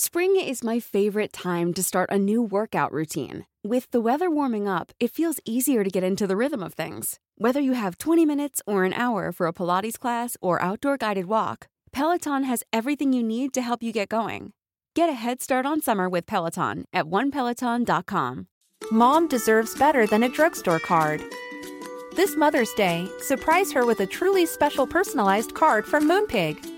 Spring is my favorite time to start a new workout routine. With the weather warming up, it feels easier to get into the rhythm of things. Whether you have 20 minutes or an hour for a Pilates class or outdoor guided walk, Peloton has everything you need to help you get going. Get a head start on summer with Peloton at onepeloton.com. Mom deserves better than a drugstore card. This Mother's Day, surprise her with a truly special personalized card from Moonpig.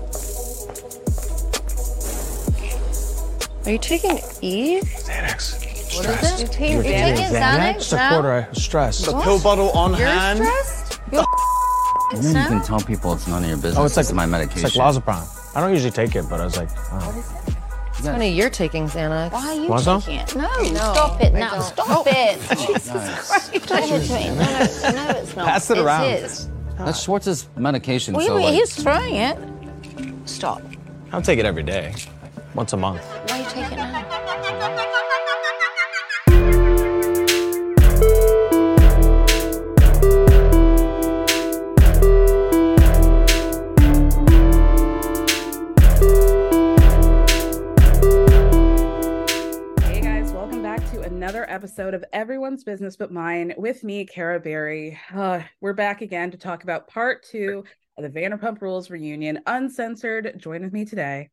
Are you taking E? Xanax. What is it? You're, taking, you're taking taking Xanax Just a now? quarter of stress. The pill bottle on You're hand. stressed? You're And then you can tell people it's none of your business. Oh, it's like my medication. It's like Lozapron. I don't usually take it, but I was like, oh. It's funny you're taking Xanax. Why are you Want some? taking it? No, No, stop it now. Oh. Stop it. Nice. Don't give me. No, no, no, it's not. Pass it it's around. His. That's Schwartz's medication. Well, so yeah, like, he's throwing it. Stop. I don't take it every day. Once a month. Why are you taking it now? Hey guys, welcome back to another episode of Everyone's Business But Mine with me, Kara Berry. Uh, we're back again to talk about part two of the Vanderpump Rules reunion, uncensored. Join with me today,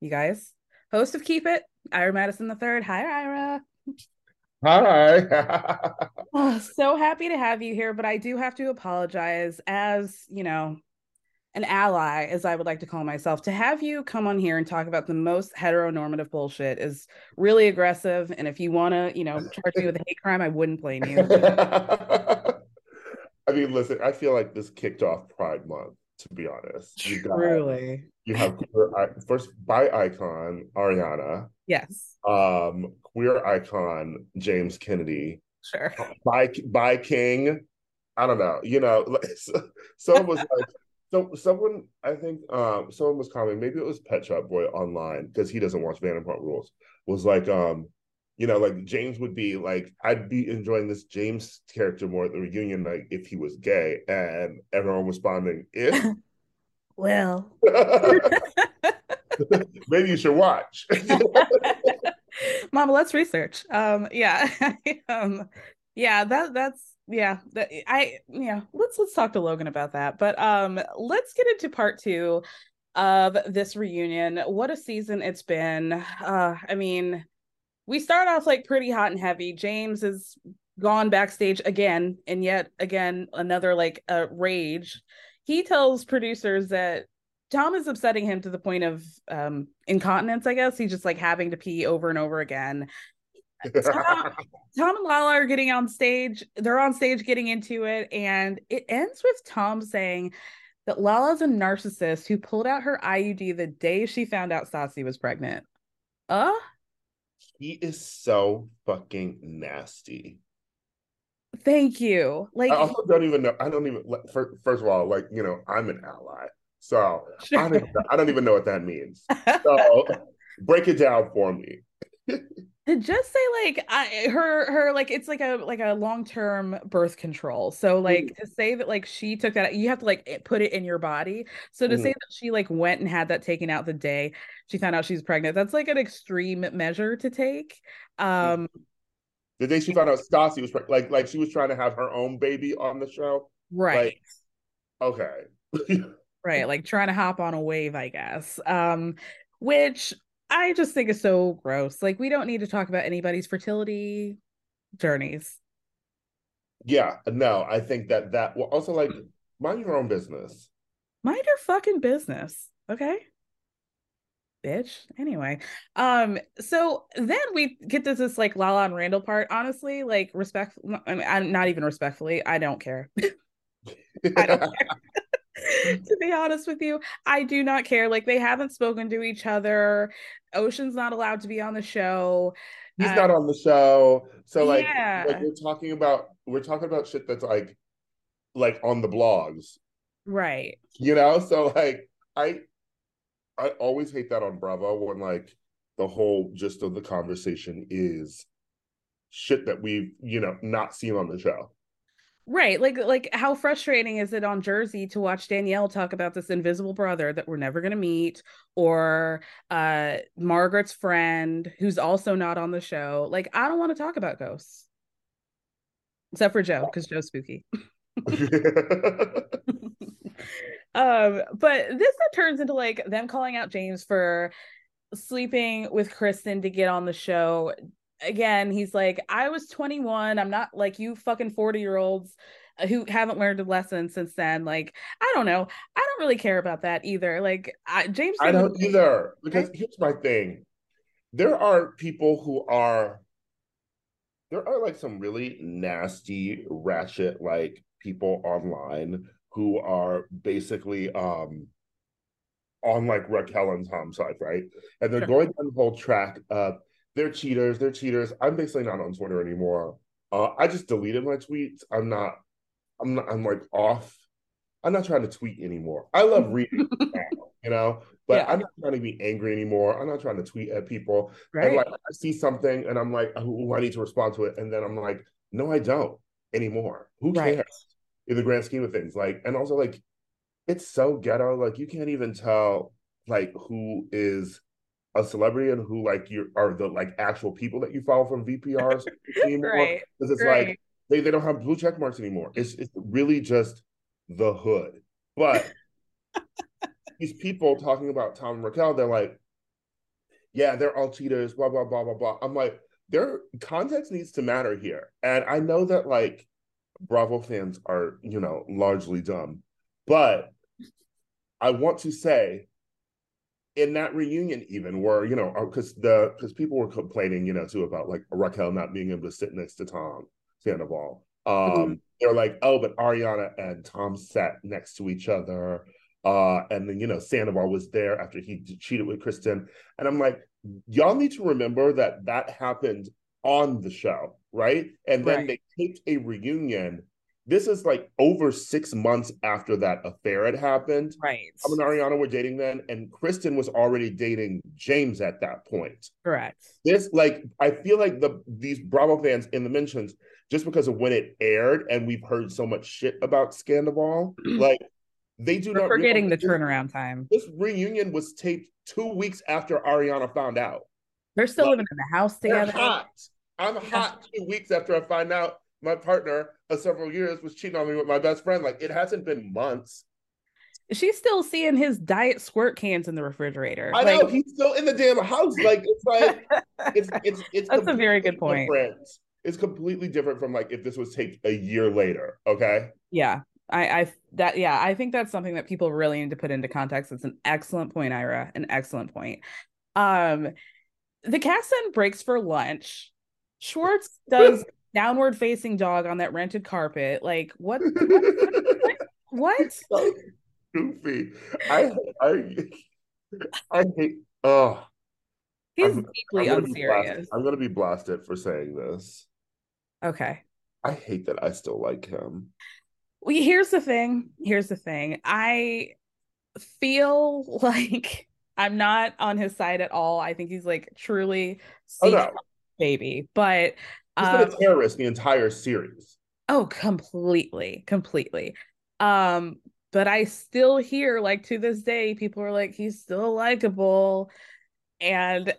you guys. Host of Keep It, Ira Madison the Third. Hi, Ira. Hi. Oh, so happy to have you here, but I do have to apologize as, you know, an ally, as I would like to call myself, to have you come on here and talk about the most heteronormative bullshit is really aggressive. And if you want to, you know, charge me with a hate crime, I wouldn't blame you. I mean, listen, I feel like this kicked off Pride Month, to be honest. Truly. You have queer, first by icon Ariana, Yes, um, queer icon James Kennedy, sure. By bi king. I don't know, you know, so- someone was like, so someone I think um someone was commenting, maybe it was Pet Shop Boy online because he doesn't watch Vanderpump Rules. Was like, um, you know, like James would be like, I'd be enjoying this James character more at the reunion, like if he was gay, and everyone responding, if Well, maybe you should watch. Mama, let's research. Um, yeah, um, yeah, that that's yeah, that I yeah. Let's let's talk to Logan about that. But um, let's get into part two of this reunion. What a season it's been. Uh, I mean, we start off like pretty hot and heavy. James is gone backstage again, and yet again another like uh, rage. He tells producers that Tom is upsetting him to the point of um incontinence, I guess. He's just like having to pee over and over again. Tom, Tom and Lala are getting on stage. They're on stage getting into it, and it ends with Tom saying that Lala's a narcissist who pulled out her IUD the day she found out Stassi was pregnant. Uh, he is so fucking nasty. Thank you. Like, I also don't even know. I don't even. First of all, like you know, I'm an ally, so I don't. Even, I don't even know what that means. So break it down for me. to just say like I, her her like it's like a like a long-term birth control so like to say that like she took that you have to like put it in your body so to Mhm. say that she like went and had that taken out the day she found out she's pregnant that's like an extreme measure to take um The day she found out Stassi was like like she was trying to have her own baby on the show. right Okay. right like trying to hop on a wave i guess um which i just think is so gross like we don't need to talk about anybody's fertility journeys yeah, no, I think that that well also like mind your own business. mind your fucking business okay bitch anyway um so then we get to this like lala and randall part honestly like respect I mean, I'm not even respectfully i don't care I don't care. to be honest with you, I do not care. Like they haven't spoken to each other. Ocean's not allowed to be on the show. He's Uh, not on the show. So like, yeah. like we're talking about we're talking about shit that's like like on the blogs, Right. you know? So like I I always hate that on Bravo when like the whole gist of the conversation is shit that we've, you know, not seen on the show. Right. Like like how frustrating is it on Jersey to watch Danielle talk about this invisible brother that we're never going to meet or uh Margaret's friend who's also not on the show. Like I don't want to talk about ghosts. Except for Joe cuz Joe's spooky. um but this turns into like them calling out James for sleeping with Kristen to get on the show. Again he's like I was 21 I'm not like you fucking 40 year olds who haven't learned a lesson since then. Like I don't know. I don't really care about that either. Like I, James I don't either. Because here's my thing. There are people who are there are like some really nasty, ratchet like people online who are basically um on like Raquel and Tom's side, right? And they're Sure. going down the whole track of they're cheaters, they're cheaters. I'm basically not on Twitter anymore. Uh I just deleted my tweets. I'm not I'm not I'm like off. I'm not trying to tweet anymore. I love reading now, you know, but Yeah. I'm not trying to be angry anymore. I'm not trying to tweet at people. right And like I see something and I'm like, oh, I need to respond to it. And then I'm like, no, I don't anymore. Who Right. cares in the grand scheme of things? Like, and also like it's so ghetto. Like you can't even tell like who is a celebrity and who like you are the like actual people that you follow from VPRs anymore. right Because it's right like they, they don't have blue check marks anymore. It's it's really just the hood. But these people talking about Tom and Raquel, they're like, yeah, they're all cheaters, blah, blah, blah, blah, blah. I'm like, their context needs to matter here. And I know that like Bravo fans are, you know, largely dumb, but I want to say in that reunion even where you know because the because people were complaining you know too about like Raquel not being able to sit next to Tom Sandoval. Um Mhm. they're like oh but Ariana and Tom sat next to each other. Uh and then you know Sandoval was there after he cheated with Kristen. And I'm like y'all need to remember that that happened on the show right and then Right. they taped a reunion this is like over six months after that affair had happened right Tom and Ariana were dating then, and Kristen was already dating James at that point. correct This, like, I feel like the these Bravo fans in the mentions, just because of when it aired, and we've heard so much shit about Scandoval, like they do we're not forgetting the realize turnaround time This, this reunion was taped two weeks after Ariana found out. they're still Like, living in the house They're together hot. I'm hot two weeks after I find out my partner of several years was cheating on me with my best friend. Like it hasn't been months. she's still seeing his diet squirt cans in the refrigerator I like know he's still in the damn house. Like it's like it's it's it's That's a very good point. different. It's completely different from like if this was taped a year later. Okay. Yeah. I, I that yeah, I think that's something that people really need to put into context. It's an excellent point, Ira. An excellent point. Um the cast then breaks for lunch. Schwartz does downward facing dog on that rented carpet. Like what what? what? So goofy. I I I hate. Oh, He's I'm- deeply I'm unserious. I'm gonna be blasted for saying this. Okay. I hate that I still like him. Well, here's the thing. Here's the thing. I feel like I'm not on his side at all. I think he's like truly Oh no, baby, but He's um, been a terrorist the entire series. oh, completely, completely. Um, but I still hear like to this day, people are like, he's still likable, and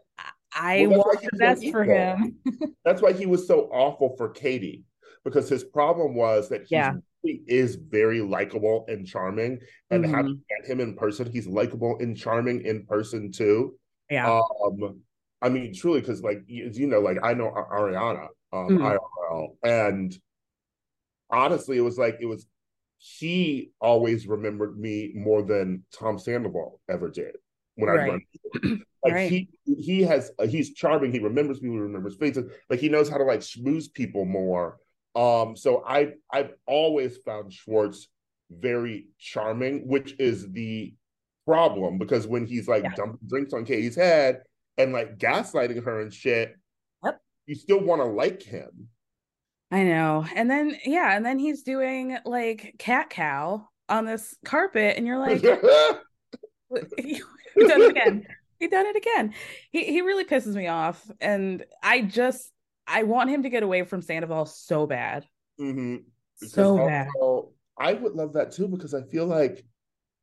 I Well, want the best for him. That's why he was so awful for Katie because his problem was that he Yeah. really is very likable and charming. And Mhm. having met him in person, he's likable and charming in person too. Yeah, Um, I mean, truly, because like you, you know, like I know Ariana, um, Mhm. IRL, and honestly, it was like it was he always remembered me more than Tom Sandoval ever did when I Right. run. Like Right. he he has he's charming. He remembers people. He remembers faces. Like he knows how to like schmooze people more. Um, so I I've always found Schwartz very charming, which is the problem because when he's like Yeah. dumping drinks on Katie's head and like gaslighting her and shit, Yep. you still want to like him. I know. And then yeah, and then he's doing like cat cow on this carpet, and you're like, he done it again. He done it again. He he really pisses me off, and I just I want him to get away from Sandoval so bad, Mm-hmm. so bad. I would love that too because I feel like,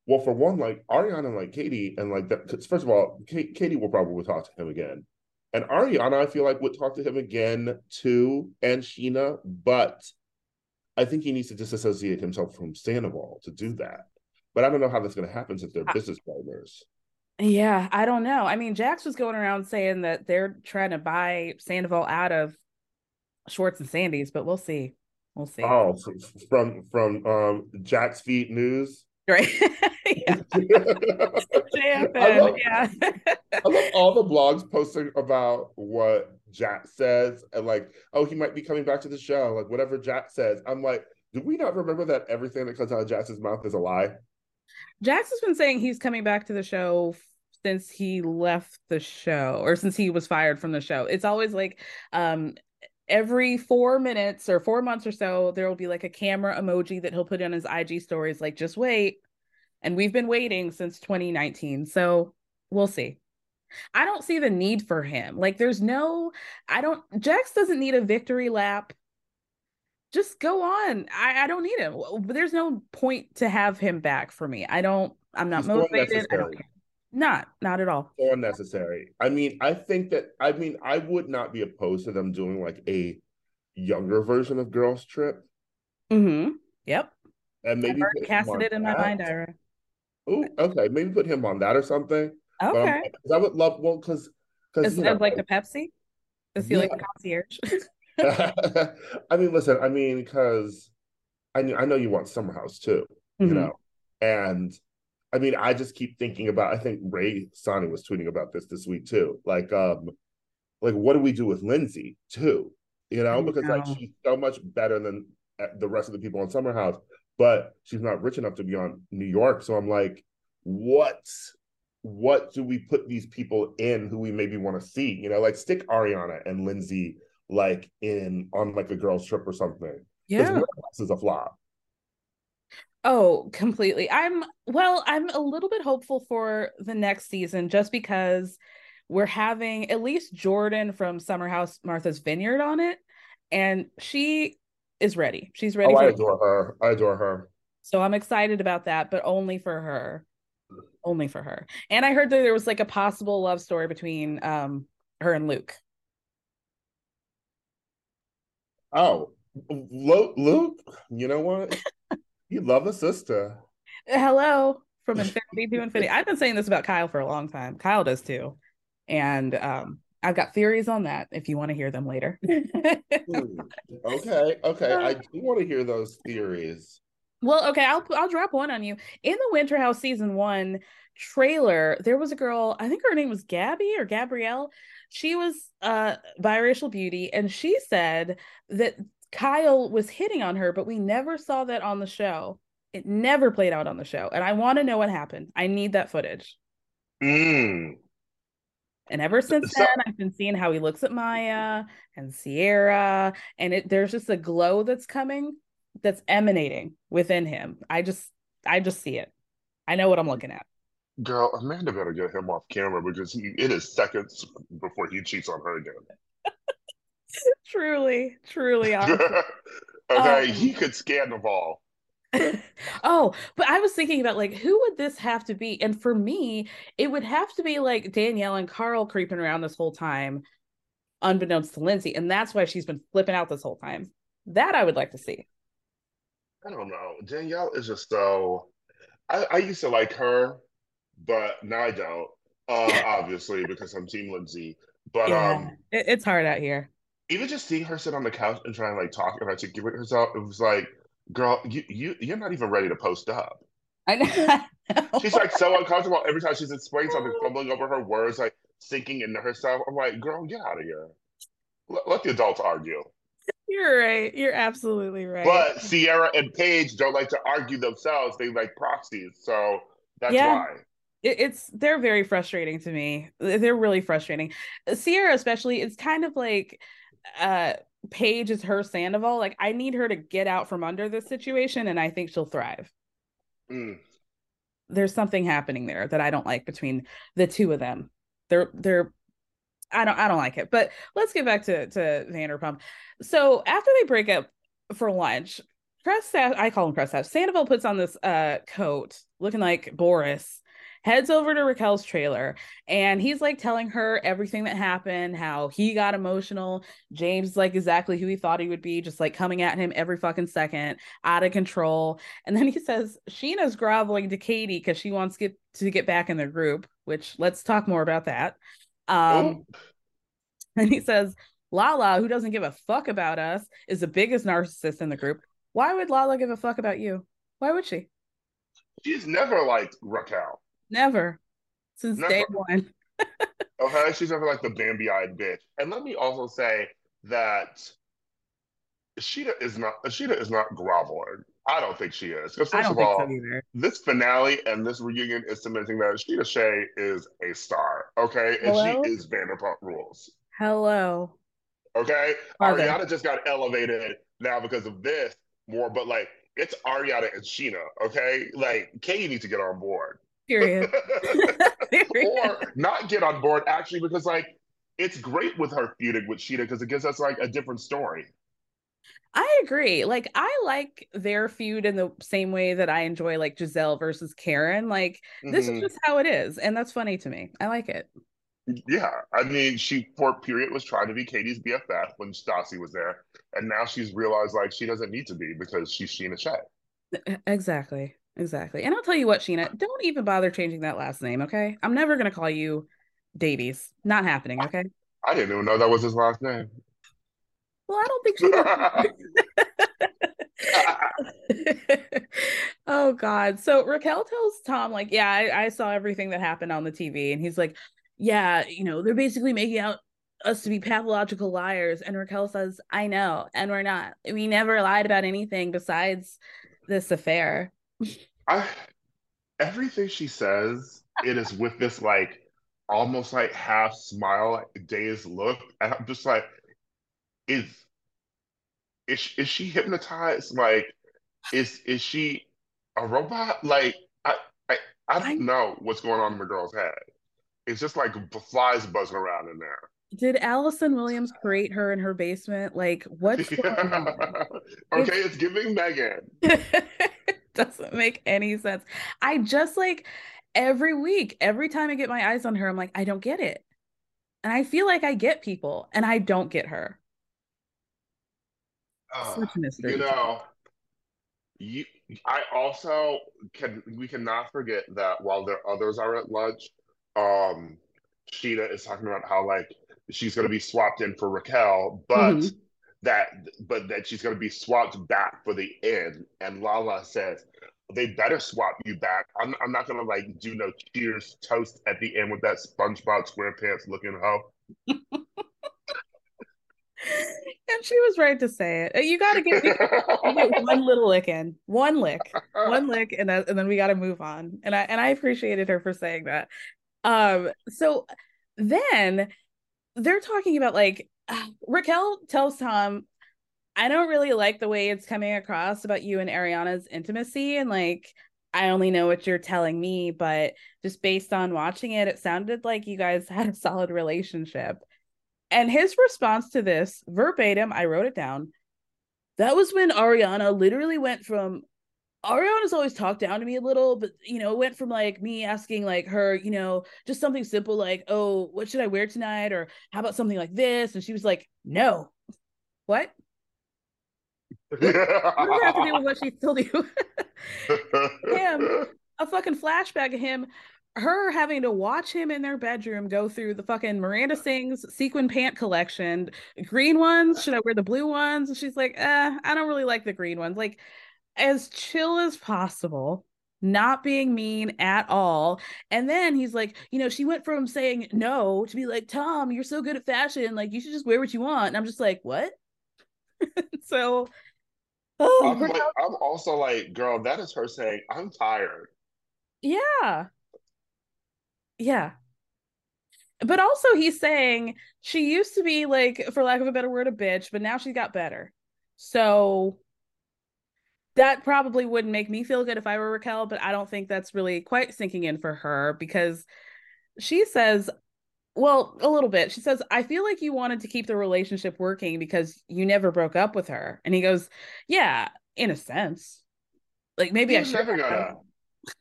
well, for one, like Ariana like Katie and like that. Because first of all, Kate, Katie will probably talk to him again, and Ariana, I feel like would talk to him again too, and Scheana. But I think he needs to disassociate himself from Sandoval to do that. But I don't know how that's going to happen since they're I- business partners. Yeah, I don't know. I mean, Jax was going around saying that they're trying to buy Sandoval out of Schwartz and Sandy's, but we'll see. We'll see. Oh, from from um Jack's Feet News. Right. yeah. I love, yeah. I love all the blogs posting about what Jax says and like, oh, he might be coming back to the show, like whatever Jax says. I'm like, do we not remember that everything that comes out of Jack's mouth is a lie? Jax has been saying he's coming back to the show since he left the show or since he was fired from the show. It's always like um every 4 minutes or 4 months or so there will be like a camera emoji that he'll put on his IG stories like just wait. And we've been waiting since 2019. So we'll see. I don't see the need for him. Like there's no I don't Jax doesn't need a victory lap. Just go on. I, I don't need him. There's no point to have him back for me. I don't I'm not He's motivated. I don't care. Not, not at all. So unnecessary. I mean, I think that I mean I would not be opposed to them doing like a younger version of Girls Trip Mm-hmm. Yep. and maybe him casted it in my mind, Ira. Ooh, okay, maybe put him on that or something. But I'm- I would love well because because Instead of like the Pepsi? Is he like the concierge? I mean, listen, I mean, because I I know you want Summer House too, you Mhm. know, and I mean, I just keep thinking about. I think Ray Sani was tweeting about this this week too. Like, um, like what do we do with Lindsay too? You know, because like she's so much better than uh, the rest of the people on Summer House, but she's not rich enough to be on New York. So I'm like, what? What do we put these people in who we maybe want to see? You know, like stick Ariana and Lindsay like in on like a girls trip or something. Yeah. Warehouse is a flop. Oh, completely. I'm well, I'm a little bit hopeful for the next season just because we're having at least Jordan from Summer House Martha's Vineyard on it, and she is ready. She's ready Oh, I adore her. I adore her. So I'm excited about that, but only for her. Only for her. And I heard that there was like a possible love story between um her and Luke. Oh, Luke, you know what? You love a sister. Hello from infinity to infinity. I've been saying this about Kyle for a long time. Kyle does too. And um I've got theories on that if you want to hear them later. Hmm. Okay, okay. I do want to hear those theories. Well, okay, I'll I'll drop one on you. In the Winter House season one trailer, there was a girl, I think her name was Gabby or Gabrielle. She was uh biracial beauty, and she said that Kyle was hitting on her, but we never saw that on the show. It never played out on the show. And I want to know what happened. I need that footage. Mm. And ever since So- then, I've been seeing how he looks at Mya and Ciara, and it there's just a glow that's coming, that's emanating within him. I just, I just see it. I know what I'm looking at. Girl, Amanda better get him off camera because he it is seconds before he cheats on her again. Truly, truly awesome. okay, Um, he could Scandoval. oh, but I was thinking about like who would this have to be? And for me, it would have to be like Danielle and Carl creeping around this whole time, unbeknownst to Lindsay, and that's why she's been flipping out this whole time. That I would like to see. I don't know. Danielle is just so. I, I used to like her, but now I don't. Uh, obviously, because I'm Team Lindsay. But Yeah, um, it- it's hard out here. Even just seeing her sit on the couch and try and like talk and articulate herself, it was like, girl, you you you're not even ready to post up. I know. She's like so uncomfortable every time she's explaining something, fumbling over her words, like sinking into herself. I'm like, girl, get out of here. Let, let the adults argue. You're right. You're absolutely right. But Ciara and Paige don't like to argue themselves. They like proxies. So that's Yeah. why. it's they're very frustrating to me. They're really frustrating. Ciara, especially, it's kind of like uh Paige is her Sandoval. Like I need her to get out from under this situation, and I think she'll thrive. Mm. There's something happening there that I don't like between the two of them. They're they're I don't I don't like it. But let's get back to to Vanderpump. So after they break up for lunch, Crestaff, I call him Crestaff. Sandoval puts on this uh coat looking like Boris, heads over to Raquel's trailer, and he's like telling her everything that happened, how he got emotional. James is like exactly who he thought he would be, just like coming at him every fucking second, out of control. And then he says Scheana's groveling to Katie because she wants get to get back in the group, which let's talk more about that. Um, and he says, Lala, who doesn't give a fuck about us, is the biggest narcissist in the group. Why would Lala give a fuck about you? Why would she? She's never liked Raquel. Never. Since day Never. one. Okay, she's never like the Bambi-eyed bitch. And let me also say that Sheeta is not Sheeta is not groveling. I don't think she is. Because first of all, so this finale and this reunion is cementing that Sheeta Shay is a star. Okay, and she is Vanderpump Rules. Hello. Okay, Mother. Ariana just got elevated now because of this more, but like it's Ariana and Scheana. Okay, like Katie needs to get on board. Period. Or not get on board actually because like it's great with her feuding with Sheeta because it gives us like a different story. I agree. Like I like their feud in the same way that I enjoy like Gizelle versus Karen. Like this is Mhm. just how it is, and that's funny to me. I like it. Yeah, I mean, she for a period was trying to be Katie's BFF when Stassi was there, and now she's realized like she doesn't need to be because she's Scheana Shay. Exactly. Exactly. And I'll tell you what, Scheana, don't even bother changing that last name, okay? I'm never gonna call you Davies. Not happening, okay? I didn't even know that was his last name. Well, I don't think she oh God. So Raquel tells Tom, like, yeah, I, I saw everything that happened on the TV. And he's like, Yeah, you know, they're basically making out us to be pathological liars. And Raquel says, I know, and we're not. We never lied about anything besides this affair. I everything she says, it is with this like almost like half smile, dazed look, and I'm just like, is is she- is she hypnotized? Like, is is she a robot? Like, I I I don't know what's going on in the girl's head. It's just like flies buzzing around in there. Did Allison Williams create her in her basement? Like, what's going on? okay, it's giving M3GAN. doesn't make any sense. I just like every week, every time I get my eyes on her, I'm like, I don't get it. And I feel like I get people and I don't get her. Uh, Such a mystery. You know, you I also can we cannot forget that while there others are at lunch, um Sheeta is talking about how like she's gonna be swapped in for Raquel, but Mhm. That but that she's gonna be swapped back for the end. And Lala says they better swap you back. I'm I'm not gonna like do no cheers toast at the end with that SpongeBob SquarePants looking hoe. And she was right to say it. You got to get, you get one little lick in, one lick, one lick, and, that, and then we got to move on. And I and I appreciated her for saying that. Um, so then they're talking about like Raquel tells Tom, I don't really like the way it's coming across about you and Ariana's intimacy, and like I only know what you're telling me, but just based on watching it, it sounded like you guys had a solid relationship. And his response to this, verbatim, I wrote it down. That was when Ariana literally went from Ariana's always talked down to me a little, but you know, it went from like me asking like her, you know, just something simple like, "Oh, what should I wear tonight?" or "How about something like this?" and she was like, "No." What? what does that have to do with what she told you? him, a fucking flashback of him, her having to watch him in their bedroom go through the fucking Miranda Sings sequin pant collection. Green ones, should I wear the blue ones? And she's like, eh, I don't really like the green ones. Like, as chill as possible, not being mean at all. And then he's like, you know, she went from saying no to be like, Tom, you're so good at fashion. Like, you should just wear what you want. And I'm just like, what? so oh, I'm, like, I'm also like, girl, that is her saying, I'm tired. Yeah. Yeah. But also he's saying she used to be like, for lack of a better word, a bitch, but now she's got better. So that probably wouldn't make me feel good if I were Raquel, but I don't think that's really quite sinking in for her because she says, well, a little bit. She says, I feel like you wanted to keep the relationship working because you never broke up with her. And he goes, Yeah, in a sense. Like maybe I should never gonna.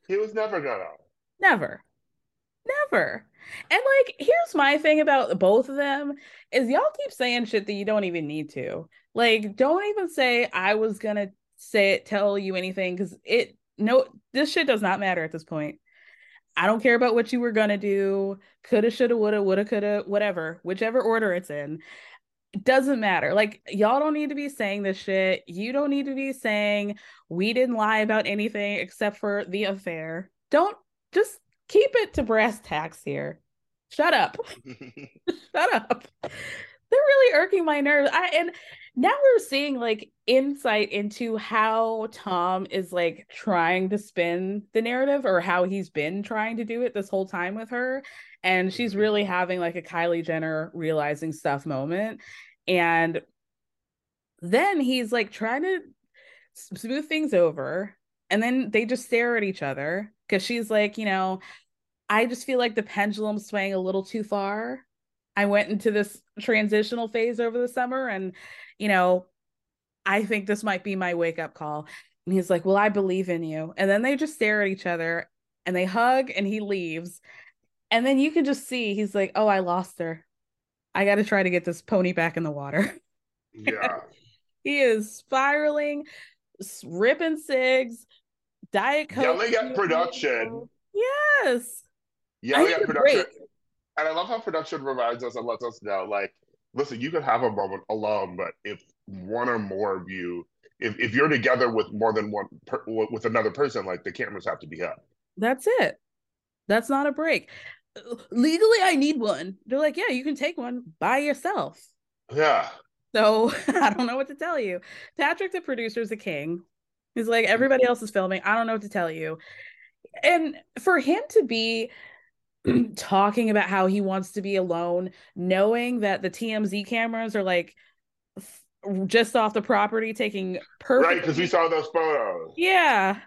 He was never gonna. Never. Never. And like, here's my thing about both of them is y'all keep saying shit that you don't even need to. Like, don't even say I was gonna say it, tell you anything, because it no, this shit does not matter at this point. I don't care about what you were gonna do. Coulda, shoulda, woulda, woulda, coulda, whatever, whichever order it's in. It doesn't matter. Like y'all don't need to be saying this shit. You don't need to be saying we didn't lie about anything except for the affair. Don't just keep it to brass tacks here. Shut up. Shut up. They're really irking my nerves. I and now we're seeing like insight into how Tom is like trying to spin the narrative or how he's been trying to do it this whole time with her. And she's really having like a Kylie Jenner realizing stuff moment. And then he's like trying to smooth things over. And then they just stare at each other because she's like, you know, I just feel like the pendulum swaying a little too far. I went into this transitional phase over the summer and you know, I think this might be my wake up call. And he's like, Well, I believe in you. And then they just stare at each other and they hug and he leaves. And then you can just see he's like, Oh, I lost her. I got to try to get this pony back in the water. Yeah. he is spiraling, ripping cigs, Diet Coke. Yelling at production. Yes. Yelling at production. And I love how production reminds us and lets us know, like, listen, you can have a moment alone, but if one or more of you, if, if you're together with more than one per, with another person, like the cameras have to be up. That's it. That's not a break. Legally, I need one. They're like, yeah, you can take one by yourself. Yeah. So I don't know what to tell you. Patrick, the producer, is a king. He's like, mm-hmm. everybody else is filming. I don't know what to tell you. And for him to be talking about how he wants to be alone, knowing that the TMZ cameras are like just off the property taking perfect right because we saw those photos. Yeah,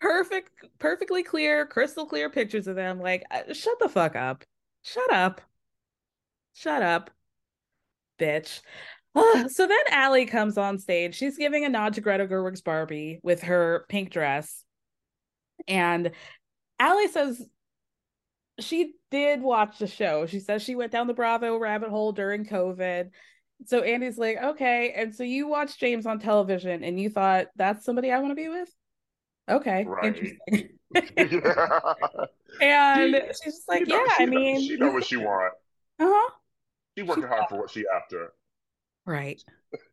perfect, perfectly clear, crystal clear pictures of them. Like, uh, shut the fuck up, shut up, shut up, bitch. so then Ally comes on stage. She's giving a nod to Greta Gerwig's Barbie with her pink dress. And Ally says she did watch the show. She says she went down the Bravo rabbit hole during COVID. So Andy's like, okay. And so you watched James on television and you thought that's somebody I want to be with? Okay. Right. Interesting. and she's just like, yeah, I mean, she know what she want. Uh-huh. She working hard for what she after. Right.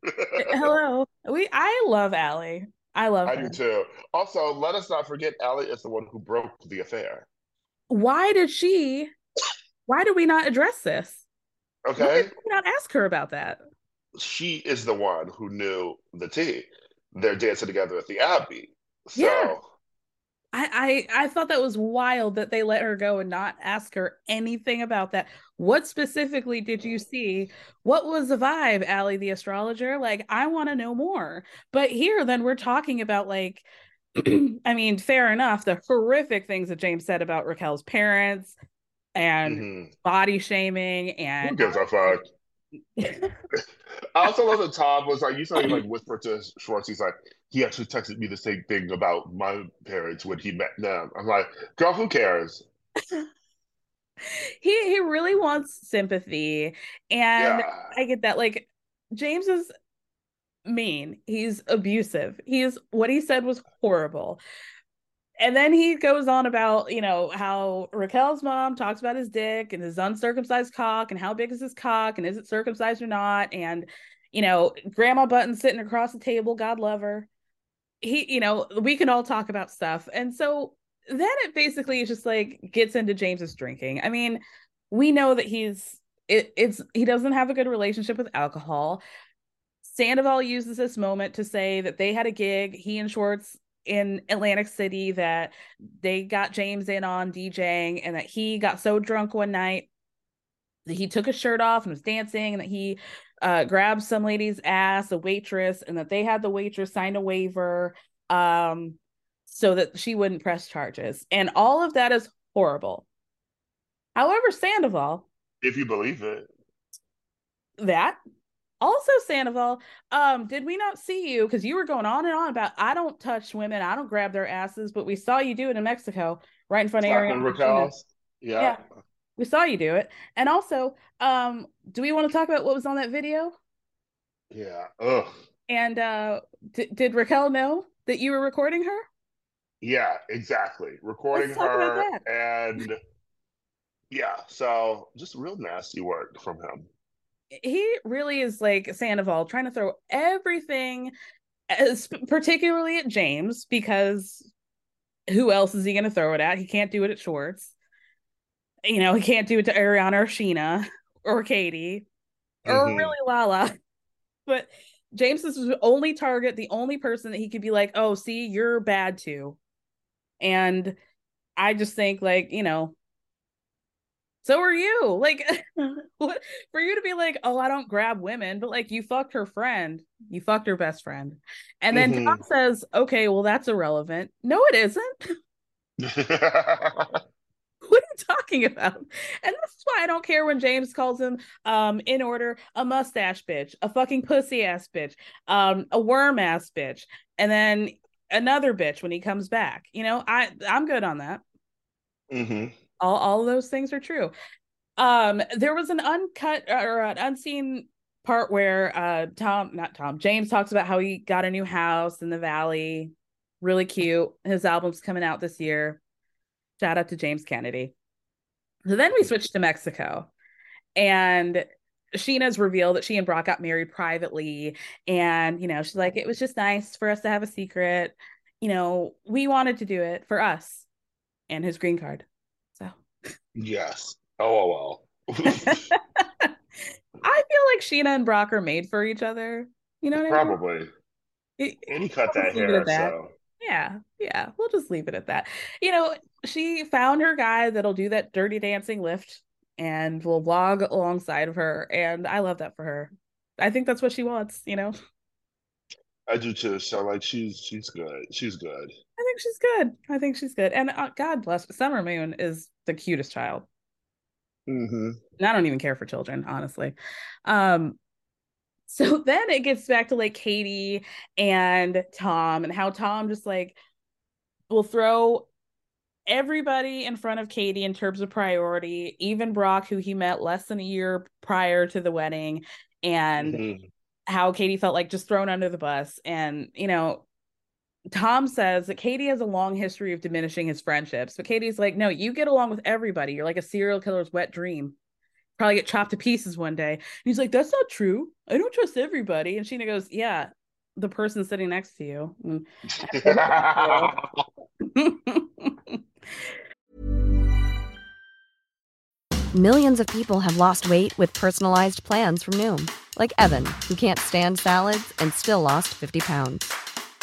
Hello. We I love Ally. I love I her. do too. Also, let us not forget Ally is the one who broke the affair why did she why did we not address this okay not ask her about that she is the one who knew the tea they're dancing together at the abbey so yeah. I, I I thought that was wild that they let her go and not ask her anything about that. What specifically did you see? What was the vibe, Ally the astrologer? Like, I want to know more. But here, then we're talking about like I mean, fair enough. The horrific things that James said about Raquel's parents and mm-hmm. body shaming and who gives a fuck? I also love that Tom was like, you saw him like whisper to Schwartz. He's like, he actually texted me the same thing about my parents when he met them. I'm like, girl, who cares? he he really wants sympathy and Yeah. i get that like james is mean he's abusive. He's what he said was horrible. And then he goes on about you know how raquel's mom talks about his dick and his uncircumcised cock and how big is his cock and is it circumcised or not? And you know grandma button sitting across the table god love her. He you know we can all talk about stuff. And so then it basically just like gets into James's drinking. I mean, we know that he's it, it's he doesn't have a good relationship with alcohol. Sandoval uses this moment to say that they had a gig, he and Schwartz in Atlantic City, that they got James in on DJing, and that he got so drunk one night that he took his shirt off and was dancing, and that he uh, grabbed some lady's ass, a waitress, and that they had the waitress sign a waiver. Um, so that she wouldn't press charges. And all of that is horrible. However, Sandoval, If you believe it. that also Sandoval, um, did we not see you? Because you were going on and on about I don't touch women, I don't grab their asses, but we saw you do it in Mexico, right in front of Ariana. Yeah. Yeah. We saw you do it. And also, um, do we want to talk about what was on that video? Yeah. Ugh. And uh d- did Raquel know that you were recording her? Yeah, exactly. Recording Let's talk about her and yeah, so just real nasty work from him. He really is like Sandoval trying to throw everything, as, particularly at James, because who else is he going to throw it at? He can't do it at Schwartz. You know, he can't do it to Ariana or Scheana or Katie or Mhm. really Lala. But James is the only target, the only person that he could be like, oh, see, you're bad too. And I just think, like, you know, so are you. Like, what for you to be like, oh, I don't grab women, but like you fucked her friend, you fucked her best friend. And then Mhm. Tom says, okay, well, that's irrelevant. No, it isn't. what are you talking about? And this is why I don't care when James calls him um in order a mustache bitch, a fucking pussy ass bitch, um, a worm ass bitch, and then another bitch when he comes back. You know, I I'm good on that. hmm All all those things are true. Um, there was an uncut or an unseen part where uh Tom, not Tom, James talks about how he got a new house in the valley. Really cute. His album's coming out this year. Shout out to James Kennedy. So then we switched to Mexico. And Scheana's revealed that she and Brock got married privately. And, you know, she's like, it was just nice for us to have a secret. You know, we wanted to do it for us and his green card. Yes. Oh, well. I feel like Scheana and Brock are made for each other. You know what I mean? Probably. It- And he cut that just leave it hair, that. so. Yeah, yeah. We'll just leave it at that. You know, she found her guy that'll do that dirty dancing lift and will vlog alongside of her. And I love that for her. I think that's what she wants, you know? I do too. So like she's she's good. She's good. I think she's good. I think she's good. And uh, God bless Summer Moon is the cutest child. hmm And I don't even care for children, honestly. Um, so then it gets back to like Katie and Tom and how Tom just like will throw everybody in front of Katie in terms of priority, even Brock, who he met less than a year prior to the wedding, and Mhm. how Katie felt like just thrown under the bus. And, you know, Tom says that Katie has a long history of diminishing his friendships, but Katie's like, no, you get along with everybody. You're like a serial killer's wet dream. Probably get chopped to pieces one day. And he's like, that's not true. I don't trust everybody. And Scheana goes, yeah, the person sitting next to you. Mm. Millions of people have lost weight with personalized plans from Noom, like Evan, who can't stand salads and still lost 50 pounds.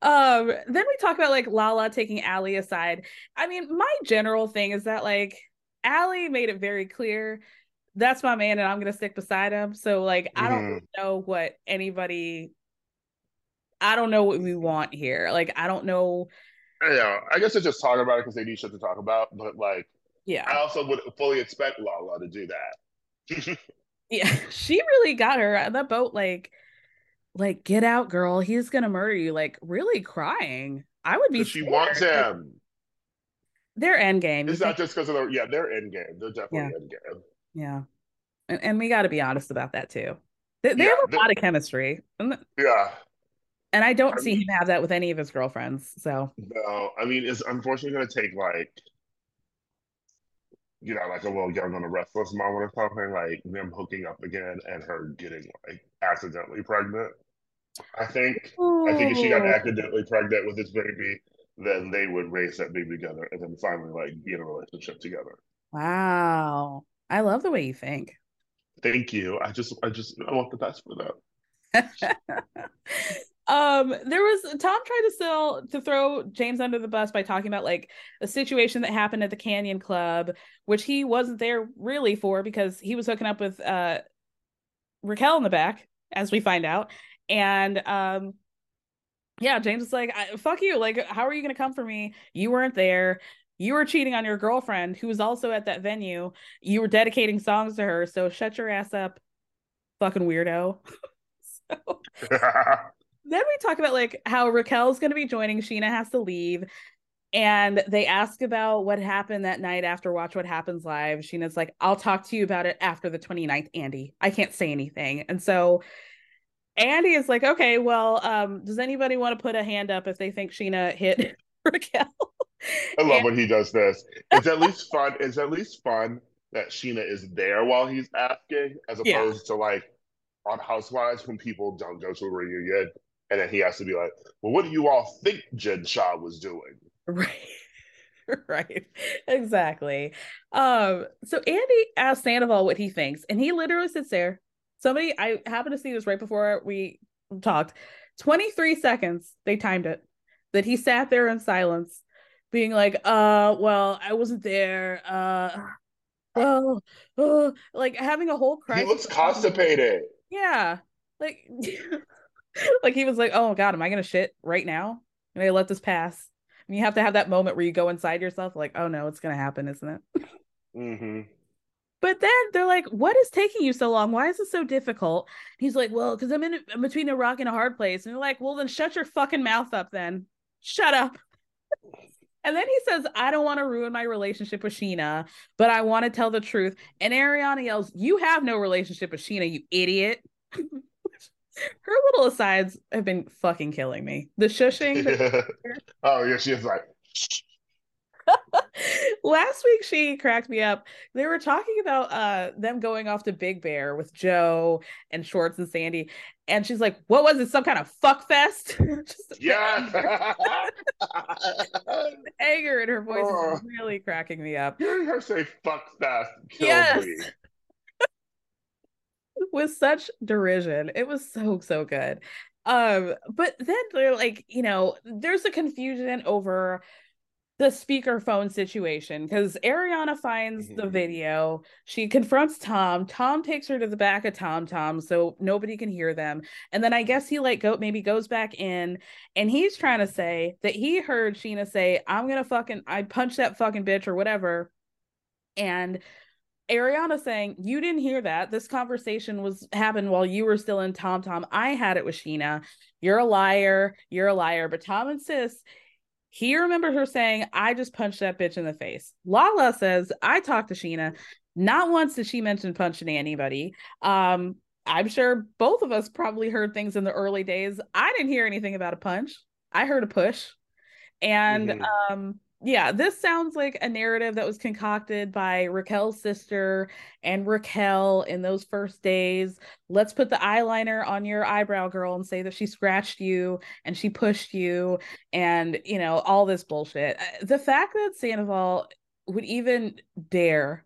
Um, then we talk about like Lala taking Ally aside. I mean, my general thing is that like Ally made it very clear that's my man and I'm gonna stick beside him. So like I don't Mhm. know what anybody I don't know what we want here. Like I don't know Yeah, I guess they're just talking about it because they need shit to talk about. But like, yeah. I also would fully expect Lala to do that. Yeah, she really got her on the boat like like get out girl, he's gonna murder you, like really crying. I would be she scared. wants him. They're end game. It's not just because of the yeah, they're in game. They're definitely Yeah. in game. Yeah. And, and we got to be honest about that too. They, they Yeah, have a the- lot of chemistry. Yeah. and I don't I see him have that with any of his girlfriends. So, No, I mean, it's unfortunately going to take like, you know, like a little young on the restless moment or something, like them hooking up again and her getting like accidentally pregnant. I think, I think if she got accidentally pregnant with this baby, then they would raise that baby together and then finally like be in a relationship together. wow. I love the way you think. Thank you. I just, I just, I want the best for them. um there was tom tried to still to throw james under the bus by talking about like a situation that happened at the canyon club which he wasn't there really for because he was hooking up with uh raquel in the back as we find out and um yeah james is like fuck you like how are you gonna come for me you weren't there you were cheating on your girlfriend who was also at that venue you were dedicating songs to her so shut your ass up fucking weirdo so then we talk about like how Raquel's going to be joining. Scheana has to leave. And they ask about what happened that night after Watch What Happens Live. Scheana's like, I'll talk to you about it after the 29th, Andy. I can't say anything. And so Andy is like, okay, well, um, does anybody want to put a hand up if they think Scheana hit Raquel? I love And- when he does this. It's at least fun. It's at least fun that Scheana is there while he's asking, as Yeah. opposed to like on Housewives when people don't go to a reunion and then he has to be like, "Well, what do you all think Jen Shah was doing?" Right. right. Exactly. Um, so Andy asked Sandoval what he thinks, and he literally sits there. Somebody I happened to see this right before we talked. 23 seconds, they timed it, that he sat there in silence, being like, uh, well, I wasn't there. Uh well, uh, like having a whole He crisis. looks constipated. Yeah. Like like he was like, "Oh god, am I going to shit right now? Am I let this pass?" And you have to have that moment where you go inside yourself like, "Oh no, it's going to happen, isn't it?" hmm But then they're like, "What is taking you so long? Why is it so difficult?" He's like, "Well, cuz I'm in between a rock and a hard place." And they're like, "Well, then shut your fucking mouth up then. Shut up." And then he says, I don't want to ruin my relationship with Scheana, but I want to tell the truth. And Ariana yells, You have no relationship with Scheana, you idiot. Her little asides have been fucking killing me. The shushing. the- oh yeah, she's like, Last week she cracked me up. They were talking about uh them going off to Big Bear with Joe and Schwartz and Sandy. And she's like, What was it? Some kind of fuck fest? Just yeah. anger in her voice Oh. is really cracking me up. Hearing her say "fuck fest killed Yes. me. with such derision. It was so so good. Um, but then they're like, you know, there's a confusion over the speakerphone situation because Ariana finds the Mhm. video. She confronts Tom. Tom takes her to the back of Tom Tom so nobody can hear them. And then I guess he like go maybe goes back in and he's trying to say that he heard Scheana say, I'm gonna fucking I punch that fucking bitch or whatever. And Ariana saying, You didn't hear that. This conversation was happened while you were still in Tom Tom. I had it with Scheana. You're a liar. You're a liar. But Tom insists he remembered her saying, I just punched that bitch in the face. Lala says, I talked to Scheana. Not once did she mention punching anybody. Um, I'm sure both of us probably heard things in the early days. I didn't hear anything about a punch. I heard a push. And Mhm. um yeah, this sounds like a narrative that was concocted by Raquel's sister and Raquel in those first days. Let's put the eyeliner on your eyebrow girl and say that she scratched you and she pushed you and you know all this bullshit. Uh, The fact that Sandoval would even dare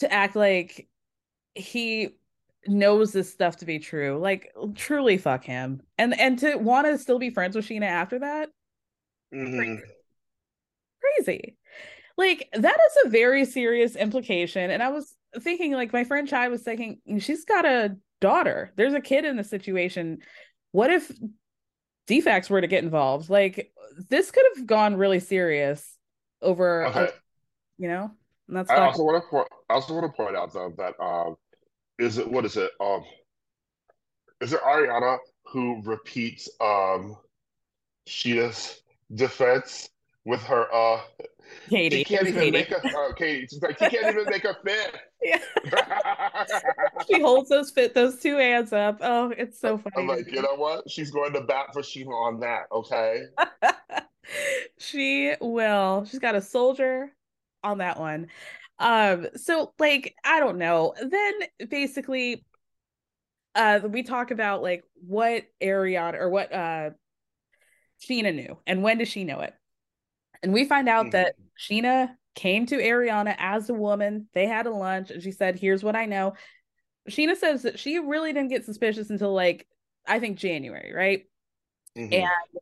to act like he knows this stuff to be true, like truly fuck him. And and to want to still be friends with Scheana after that, Mhm. Crazy. Like that is a very serious implication. And I was thinking, like my friend Chai was thinking, she's got a daughter. There's a kid in the situation. What if defects were to get involved? Like this could have gone really serious over, Okay. you know. And that's I also want to point. I also want to point out though that um, is it what is it um, is it Ariana who repeats um, Scheana's defense with her uh, Katie. she can't even Katie. make a uh, Katie. She's like she can't even make a fit. Yeah. she holds those fit those two hands up. Oh, it's so funny. I'm like, you know what? She's going to bat for Scheana on that. Okay. she will. She's got a soldier on that one. Um, so like, I don't know. Then basically, uh, we talk about like what Ariana or what uh Scheana knew and when does she know it? And we find out that Scheana came to Ariana as a woman. They had a lunch and she said, Here's what I know. Scheana says that she really didn't get suspicious until like I think January, right? Mhm. And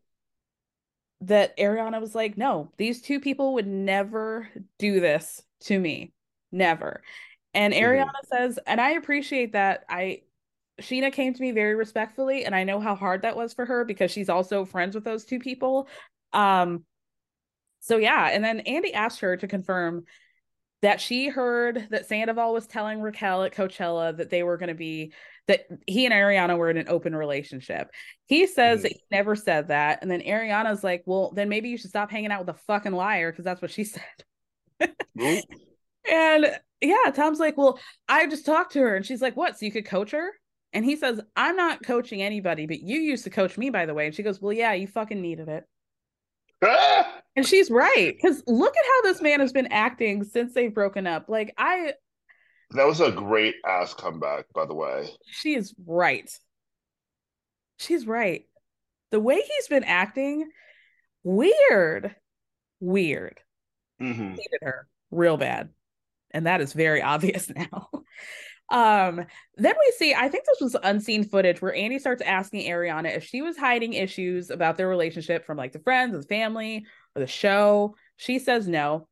that Ariana was like, no, these two people would never do this to me. Never. And Mhm. Ariana says, and I appreciate that. I Scheana came to me very respectfully, and I know how hard that was for her because she's also friends with those two people. Um, so yeah, and then Andy asked her to confirm that she heard that Sandoval was telling Raquel at Coachella that they were going to be that he and Ariana were in an open relationship. He says that mm-hmm. he never said that, and then Ariana's like, "Well, then maybe you should stop hanging out with a fucking liar because that's what she said." And yeah, Tom's like, Well, I just talked to her. And she's like, What? So you could coach her? And he says, I'm not coaching anybody, but you used to coach me, by the way. And she goes, Well, yeah, you fucking needed it. and she's right. Because look at how this man has been acting since they've broken up. Like, I, That was a great ass comeback, by the way. she is right. She's right. The way he's been acting, weird, weird. Mhm. hated her real bad and that is very obvious now um then we see i think this was unseen footage where andy starts asking ariana if she was hiding issues about their relationship from like the friends or the family or the show. She says no.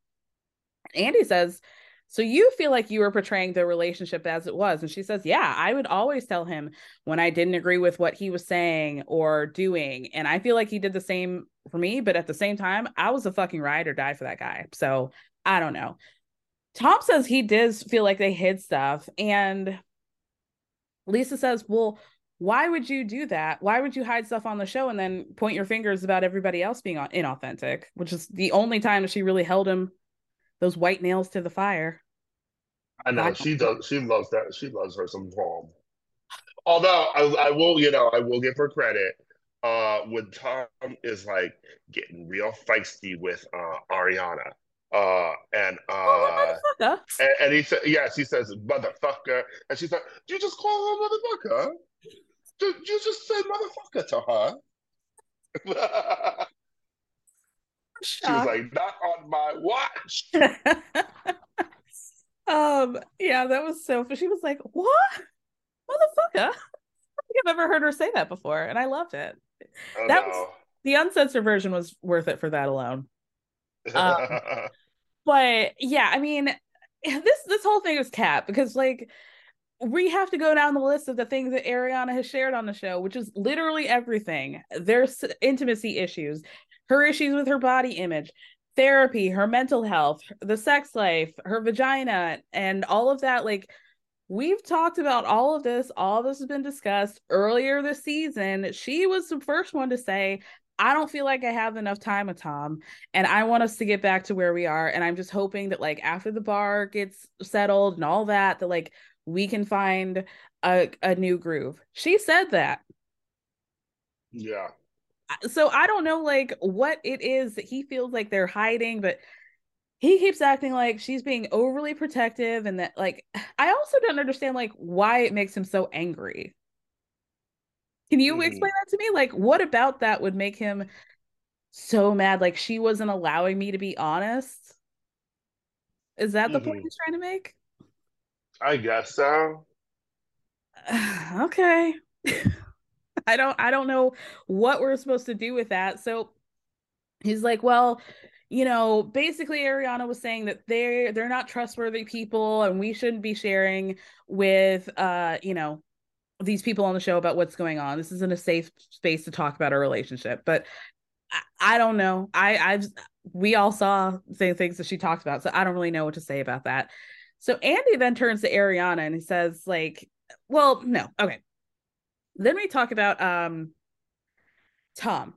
Andy says so you feel like you were portraying the relationship as it was? And she says yeah i would always tell him when i didn't agree with what he was saying or doing and i feel like he did the same for me but at the same time i was a fucking ride or die for that guy. So i don't know tom says he does feel like they hid stuff and lisa says well why would you do that why would you hide stuff on the show and then point your fingers about everybody else being inauthentic which is the only time she really held him those white nails to the fire I know she does. She loves that. She loves her some Tom. Although I, I will, you know, I will give her credit. Uh, when Tom is like getting real feisty with uh Ariana, uh, and uh, and, and he said, yes, he says motherfucker, and she's like, you just call her motherfucker? You, you just say motherfucker to her. she was like, not on my watch. um yeah that was so she was like what motherfucker i don't think i've ever heard her say that before and i loved it I that know. was the uncensored version was worth it for that alone um, but yeah i mean this this whole thing is cap because like we have to go down the list of the things that Ariana has shared on the show, which is literally everything. There's intimacy issues, her issues with her body image, therapy, her mental health, the sex life, her vagina, and all of that. Like, we've talked about all of this. All of this has been discussed earlier this season. She was the first one to say, I don't feel like I have enough time with Tom, and I want us to get back to where we are. And I'm just hoping that, like, after the bar gets settled and all that, that, like, we can find a, a new groove. She said that. yeah. so I don't know like what it is that he feels like they're hiding, but he keeps acting like she's being overly protective and that like I also don't understand like why it makes him so angry. Can you Mhm. explain that to me? Like what about that would make him so mad like she wasn't allowing me to be honest? Is that the point Mhm. he's trying to make? I guess so. okay. I don't I don't know what we're supposed to do with that. So he's like, well, you know, basically Ariana was saying that they're they're not trustworthy people and we shouldn't be sharing with uh, you know, these people on the show about what's going on. This isn't a safe space to talk about our relationship. But I, I don't know. I I've we all saw the things that she talked about, so I don't really know what to say about that. So Andy then turns to Ariana and he says, like, well, no, okay. Then we talk about um Tom.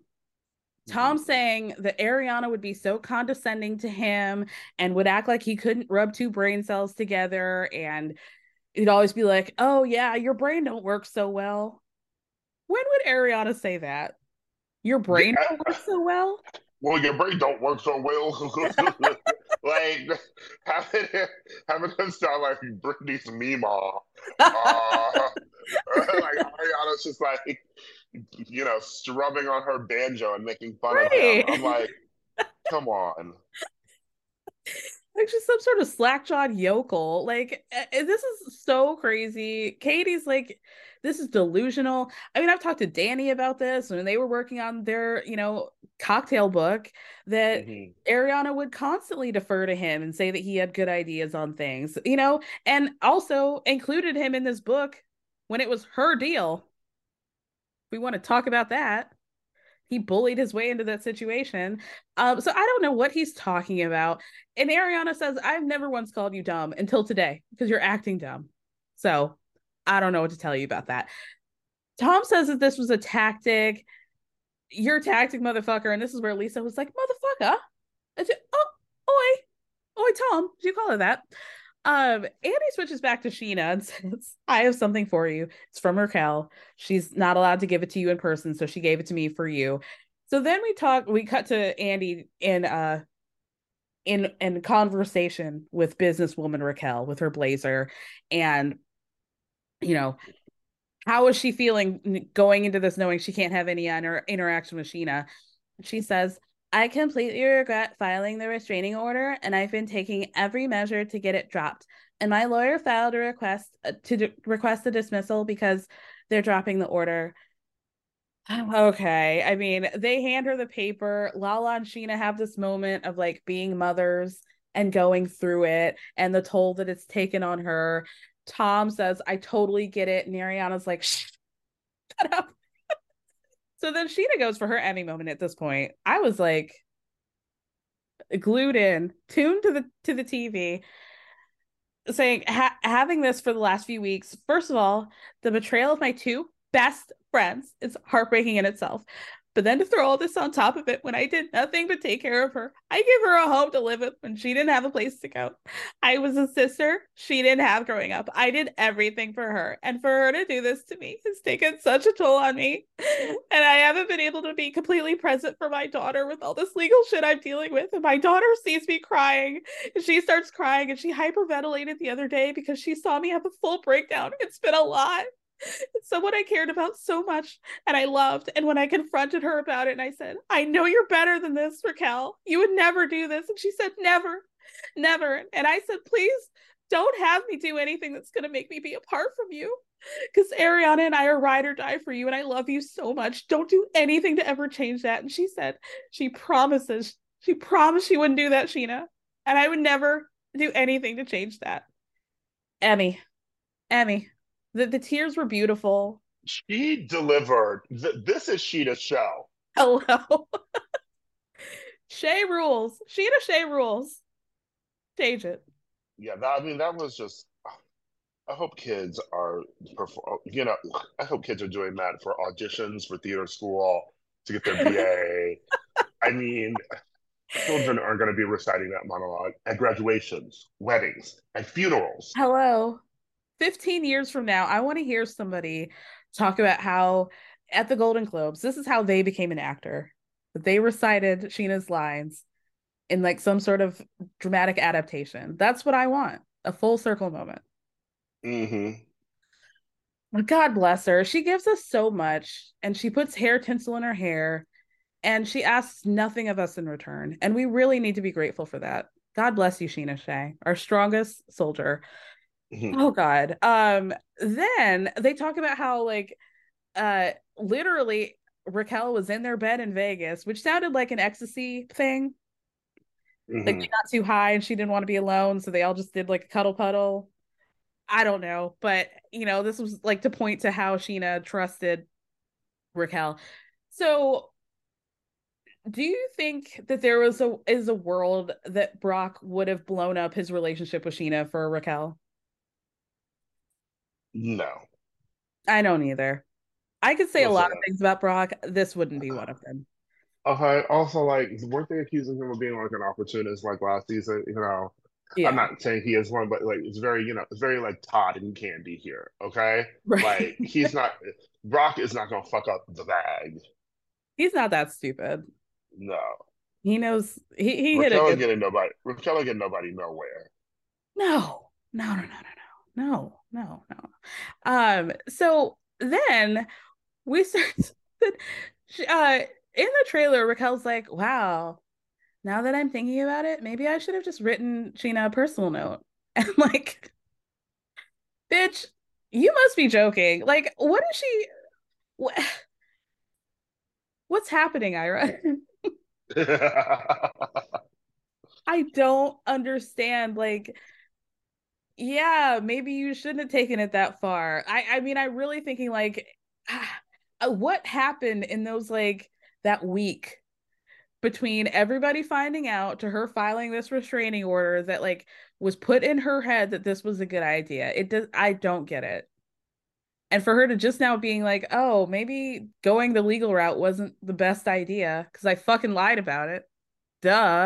Tom saying that Ariana would be so condescending to him and would act like he couldn't rub two brain cells together and he'd always be like, "Oh yeah, your brain don't work so well." When would Ariana say that? Your brain Yeah. don't work so well? Well, your brain don't work so well. like having having him sound like Britney's Mima. Uh, like Ariana's just like you know strumming on her banjo and making fun of him. I'm like, come on. Like she's some sort of slack-jawed yokel. Like this is so crazy. Katie's like, this is delusional. I mean, I've talked to Danny about this when they were working on their, you know, cocktail book. That Mhm. Ariana would constantly defer to him and say that he had good ideas on things, you know, and also included him in this book when it was her deal. We want to talk about that. He bullied his way into that situation. Um, so I don't know what he's talking about. And Ariana says, I've never once called you dumb until today because you're acting dumb. So I don't know what to tell you about that. Tom says that this was a tactic. Your tactic, motherfucker. And this is where Lisa was like, motherfucker. Said, oh, oi, oi, Tom. Do you call her that? Um, Andy switches back to Scheana and says, I have something for you. It's from Raquel. She's not allowed to give it to you in person, so she gave it to me for you. So then we talk, we cut to Andy in uh in in conversation with businesswoman Raquel with her blazer and you know how is she feeling going into this knowing she can't have any inter- interaction with Scheana? She says, I completely regret filing the restraining order, and I've been taking every measure to get it dropped. And my lawyer filed a request uh, to d- request a dismissal because they're dropping the order. Okay. I mean, they hand her the paper. Lala and Scheana have this moment of like being mothers and going through it and the toll that it's taken on her. Tom says, I totally get it. And Ariana's like, shut up. So then Scheana goes for her Emmy moment at this point. I was like glued in, tuned to the to the TV, saying ha- having this for the last few weeks. First of all, the betrayal of my two best friends is heartbreaking in itself. But then to throw all this on top of it when I did nothing but take care of her, I gave her a home to live with when she didn't have a place to go. I was a sister she didn't have growing up. I did everything for her. And for her to do this to me has taken such a toll on me. And I haven't been able to be completely present for my daughter with all this legal shit I'm dealing with. And my daughter sees me crying. And she starts crying and she hyperventilated the other day because she saw me have a full breakdown. It's been a lot. It's someone I cared about so much and I loved. And when I confronted her about it and I said, I know you're better than this, Raquel. You would never do this. And she said, Never, never. And I said, Please don't have me do anything that's going to make me be apart from you. Because Ariana and I are ride or die for you. And I love you so much. Don't do anything to ever change that. And she said, She promises, she promised she wouldn't do that, Scheana. And I would never do anything to change that. Emmy, Emmy, the, the tears were beautiful. She delivered. Th- this is Scheana's show. Hello. Shay rules. Scheana Shay rules. Change it. Yeah, that, I mean that was just. I hope kids are perform. You know, I hope kids are doing that for auditions for theater school to get their BA. I mean, children are going to be reciting that monologue at graduations, weddings, and funerals. Hello. 15 years from now, I want to hear somebody talk about how at the Golden Globes, this is how they became an actor. They recited Scheana's lines in like some sort of dramatic adaptation. That's what I want. A full circle moment. Mm-hmm. God bless her. She gives us so much and she puts hair tinsel in her hair and she asks nothing of us in return. And we really need to be grateful for that. God bless you, Scheana Shay, our strongest soldier. Mhm. Oh God. Um, then they talk about how like uh literally Raquel was in their bed in Vegas, which sounded like an ecstasy thing. Like Mhm. they got too high and she didn't want to be alone, so they all just did like a cuddle puddle. I don't know, but you know, this was like to point to how Scheana trusted Raquel. So do you think that there was a is a world that Brock would have blown up his relationship with Scheana for Raquel? No. I don't either. I could say a Listen. lot of things about Brock. This wouldn't be uh-huh. one of them. Okay. Also, like, weren't they accusing him of being like an opportunist like last season? You know, Yeah. I'm not saying he is one, but like, it's very, you know, it's very like Todd and Candy here. Okay. Right. Like, he's not, Brock is not gonna fuck up the bag. He's not that stupid. No. He knows he, he hit a Raquel good getting nobody. Raquel getting nobody nowhere. No, no, no, no, no, no, no, no, no. Um, so then we start uh in the trailer, Raquel's like, wow, now that I'm thinking about it, maybe I should have just written Scheana a personal note. And like, bitch, you must be joking. Like, what is she what what's happening, Ira? I don't understand. Like, yeah, maybe you shouldn't have taken it that far. I, I mean, I really thinking like, ah, what happened in those like that week between everybody finding out to her filing this restraining order that like was put in her head that this was a good idea. It does. I don't get it. And for her to just now being like, oh, maybe going the legal route wasn't the best idea because I fucking lied about it. Duh.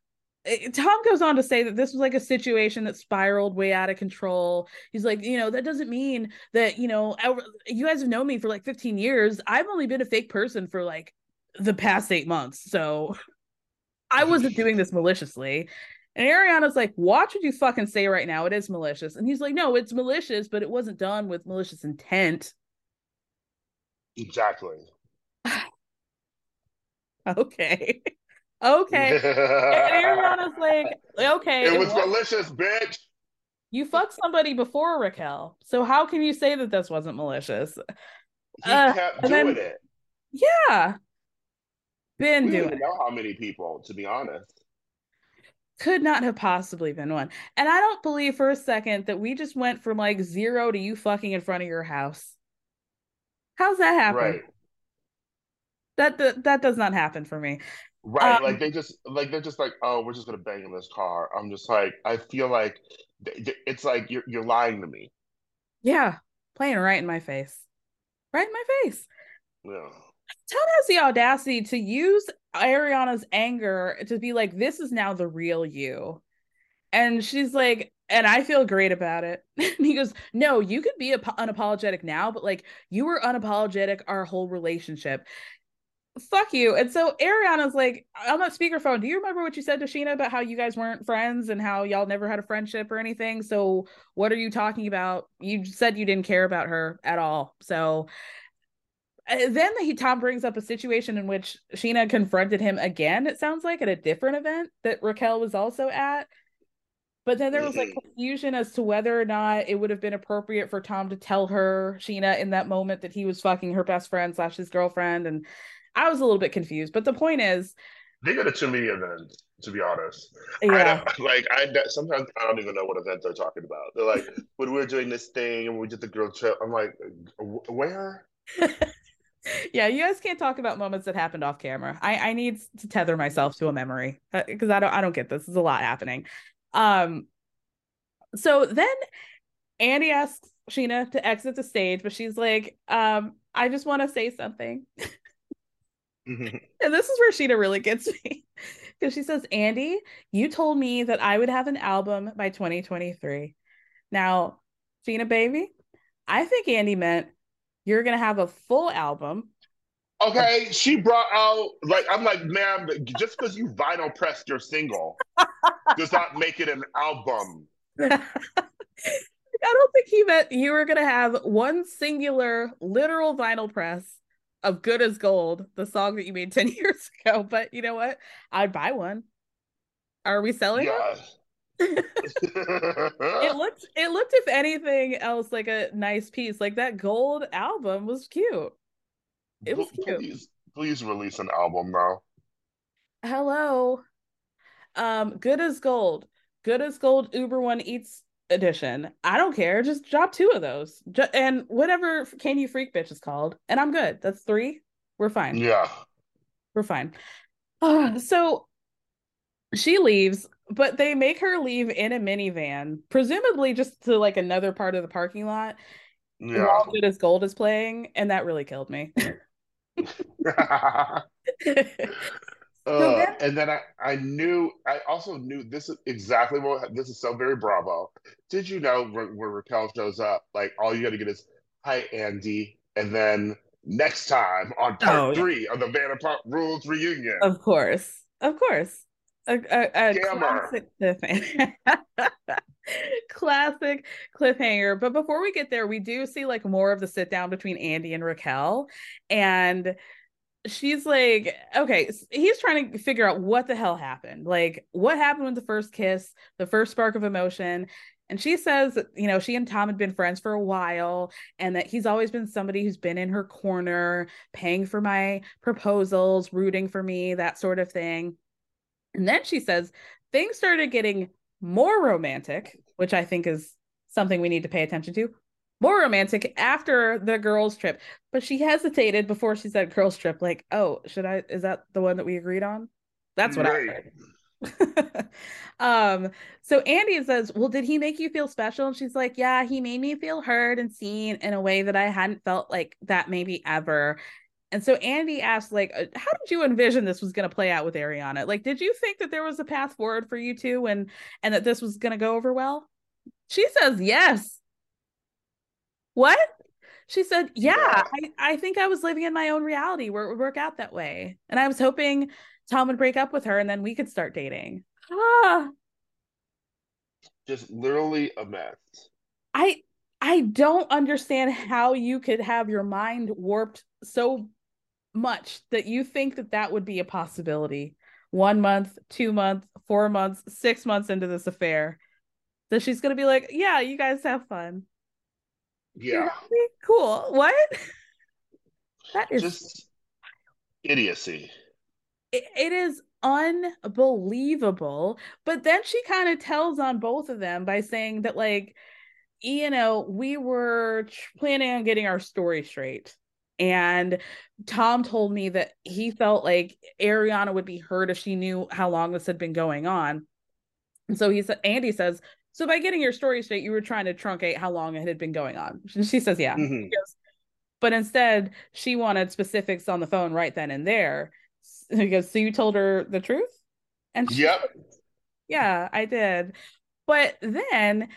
It- Tom goes on to say that this was like a situation that spiraled way out of control. He's like, you know, that doesn't mean that, you know, our- you guys have known me for like 15 years. I've only been a fake person for like the past eight months. So I wasn't doing this maliciously. And Ariana's like, watch what you fucking say right now. It is malicious. And he's like, no, it's malicious, but it wasn't done with malicious intent. Exactly. Okay. okay. And Ariana's like, okay. It was wa- malicious, bitch. You fucked somebody before Raquel. So how can you say that this wasn't malicious? He Uh, kept doing then- it. Yeah. Been We doing don't it. know how many people, to be honest. Could not have possibly been one. And I don't believe for a second that we just went from like zero to you fucking in front of your house. How's that happen? Right. That, that that does not happen for me. Right. Um, like they just like they're just like, oh, we're just gonna bang in this car. I'm just like, I feel like it's like you're you're lying to me. Yeah. Playing right in my face. Right in my face. Yeah. Todd has the audacity to use Ariana's anger to be like, this is now the real you. And she's like, and I feel great about it. And he goes, No, you could be ap- unapologetic now, but like you were unapologetic our whole relationship. Fuck you. And so Ariana's like, on that speakerphone, do you remember what you said to Scheana about how you guys weren't friends and how y'all never had a friendship or anything? So what are you talking about? You said you didn't care about her at all. So uh, then he Tom brings up a situation in which Scheana confronted him again, it sounds like at a different event that Raquel was also at. But then there was like confusion as to whether or not it would have been appropriate for Tom to tell her, Scheana, in that moment that he was fucking her best friend slash his girlfriend. And I was a little bit confused. But the point is, They got a too many events. to be honest. Yeah. don't, like I sometimes I don't even know what event they're talking about. They're like, when we're doing this thing and we did the girl trip. I'm like, where? yeah, you guys can't talk about moments that happened off camera. I I need to tether myself to a memory because I don't I don't get this. There's a lot happening. Um, so then Andy asks Scheana to exit the stage, but she's like, um, I just want to say something. Mm-hmm. And this is where Scheana really gets me. Because she says, Andy, you told me that I would have an album by 2023. Now, Scheana, baby, I think Andy meant you're going to have a full album. Okay, she brought out like I'm like, ma'am, just because you vinyl pressed your single does not make it an album. I don't think he meant you were going to have one singular literal vinyl press of Good as Gold, the song that you made 10 years ago. But you know what? I'd buy one. Are we selling Yeah. it? it looked it looked if anything else like a nice piece like that gold album was cute it was cute Please, please release an album now. hello um good as gold good as gold uber one eats edition. I don't care. Just drop two of those. Ju- and whatever can you freak bitch is called and i'm good. That's three. We're fine. Yeah. we're fine. Uh, so she leaves but they make her leave in a minivan presumably just to like another part of the parking lot. Yeah. while good as gold is playing and that really killed me Uh, and then I, I knew I also knew this is exactly what this is so very bravo. Did you know when, when Raquel shows up, like all you got to get is hi Andy, and then next time on part Oh, yeah. three of the Vanderpump Rules reunion. Of course, of course. A, a, a classic cliffhanger. classic cliffhanger. But before we get there, we do see like more of the sit down between Andy and Raquel. And she's like, okay, he's trying to figure out what the hell happened. Like, what happened with the first kiss, the first spark of emotion. And she says, you know, she and Tom had been friends for a while and that he's always been somebody who's been in her corner, paying for my proposals, rooting for me, that sort of thing. And then she says things started getting more romantic, which I think is something we need to pay attention to. More romantic after the girls' trip. But she hesitated before she said girls' trip, like, oh, should I? Is that the one that we agreed on? That's what I Right. heard. um, so Andy says, Well, did he make you feel special? And she's like, Yeah, he made me feel heard and seen in a way that I hadn't felt like that maybe ever. And so Andy asked, like, uh, how did you envision this was going to play out with Ariana? Like, did you think that there was a path forward for you two and and that this was going to go over well? She says yes. What? She said, yeah, I, I think I was living in my own reality where it would work out that way. And I was hoping Tom would break up with her and then we could start dating. Ah, Just literally a mess. I I don't understand how you could have your mind warped so much that you think that that would be a possibility. One month, two months, four months, six months into this affair, that she's gonna be like, "Yeah, you guys have fun." Yeah. Cool. What? That is Just idiocy. it, it is unbelievable. But then she kind of tells on both of them by saying that, like, you know, we were planning on getting our story straight. And Tom told me that he felt like Ariana would be hurt if she knew how long this had been going on. And so he said, Andy says, so by getting your story straight, you were trying to truncate how long it had been going on. And she says, yeah. Mhm. He goes, but instead, she wanted specifics on the phone right then and there. He goes, so you told her the truth? And she Yep. yeah, I did. But then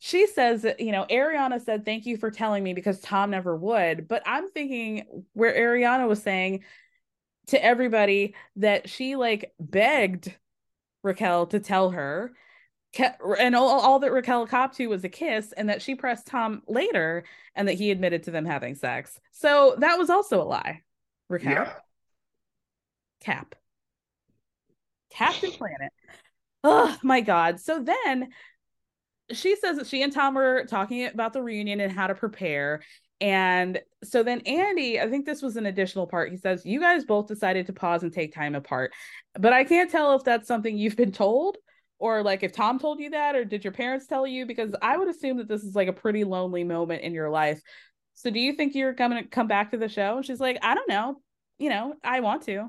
she says that, you know, Ariana said, Thank you for telling me because Tom never would. But I'm thinking where Ariana was saying to everybody that she like begged Raquel to tell her. And all, all that Raquel copped to was a kiss, and that she pressed Tom later, and that he admitted to them having sex. So that was also a lie. Raquel. Yeah. Cap. Captain Planet. Oh my God. So then she says that she and Tom were talking about the reunion and how to prepare. And so then Andy, I think this was an additional part. He says, You guys both decided to pause and take time apart. But I can't tell if that's something you've been told or like if Tom told you that or did your parents tell you? Because I would assume that this is like a pretty lonely moment in your life. So do you think you're going to come back to the show? And she's like, I don't know. You know, I want to.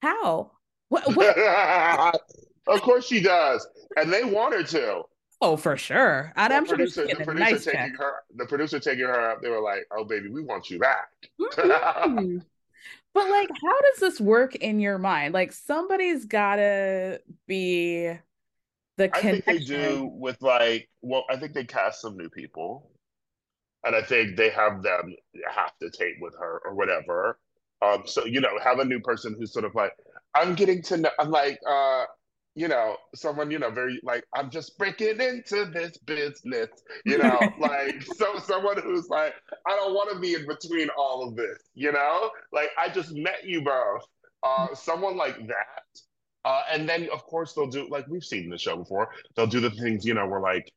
How? What, what? of course she does. And they want her to. Oh, for sure. And the I'm producer, sure the producer nice taking check. her, the producer taking her up. They were like, "Oh, baby, we want you back." Mhm. but like, how does this work in your mind? Like, somebody's gotta be the I think they do with like, well, I think they cast some new people, and I think they have them have to tape with her or whatever. Um, so you know, have a new person who's sort of like, I'm getting to know, I'm like, uh, you know, someone, you know, very like, I'm just breaking into this business, you know, like, so someone who's like, I don't want to be in between all of this, you know, like, I just met you both. Uh, someone like that. Uh, and then, of course, they'll do, like, we've seen the show before, they'll do the things, you know, where like,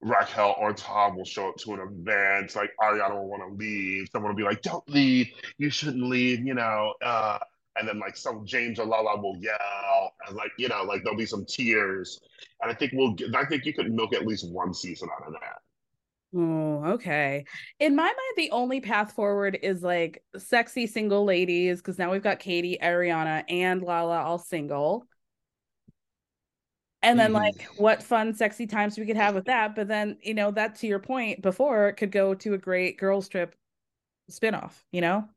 Raquel or Tom will show up to an event, like Ariana will want to leave. Someone will be like, "Don't leave! You shouldn't leave!" You know, uh, and then like some James or Lala will yell, and like you know, like there'll be some tears, and I think we'll. Get, I think you could milk at least one season out of that. Oh, okay. In my mind, the only path forward is like sexy single ladies, because now we've got Katie, Ariana, and Lala all single. And then, Mhm. like, what fun, sexy times we could have with that. But then, you know, that to your point before, it could go to a great girls' trip spinoff, you know?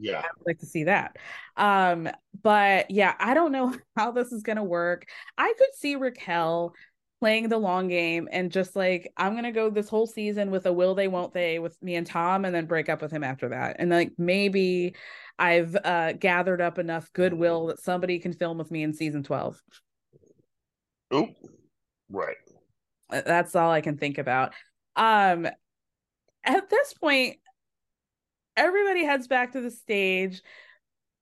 Yeah. I would like to see that. Um, but yeah, I don't know how this is gonna work. I could see Raquel playing the long game and just like I'm gonna go this whole season with a will they won't they with me and Tom and then break up with him after that. And like maybe I've uh gathered up enough goodwill that somebody can film with me in season 12. Oop. Right. That's all I can think about. Um at this point, everybody heads back to the stage.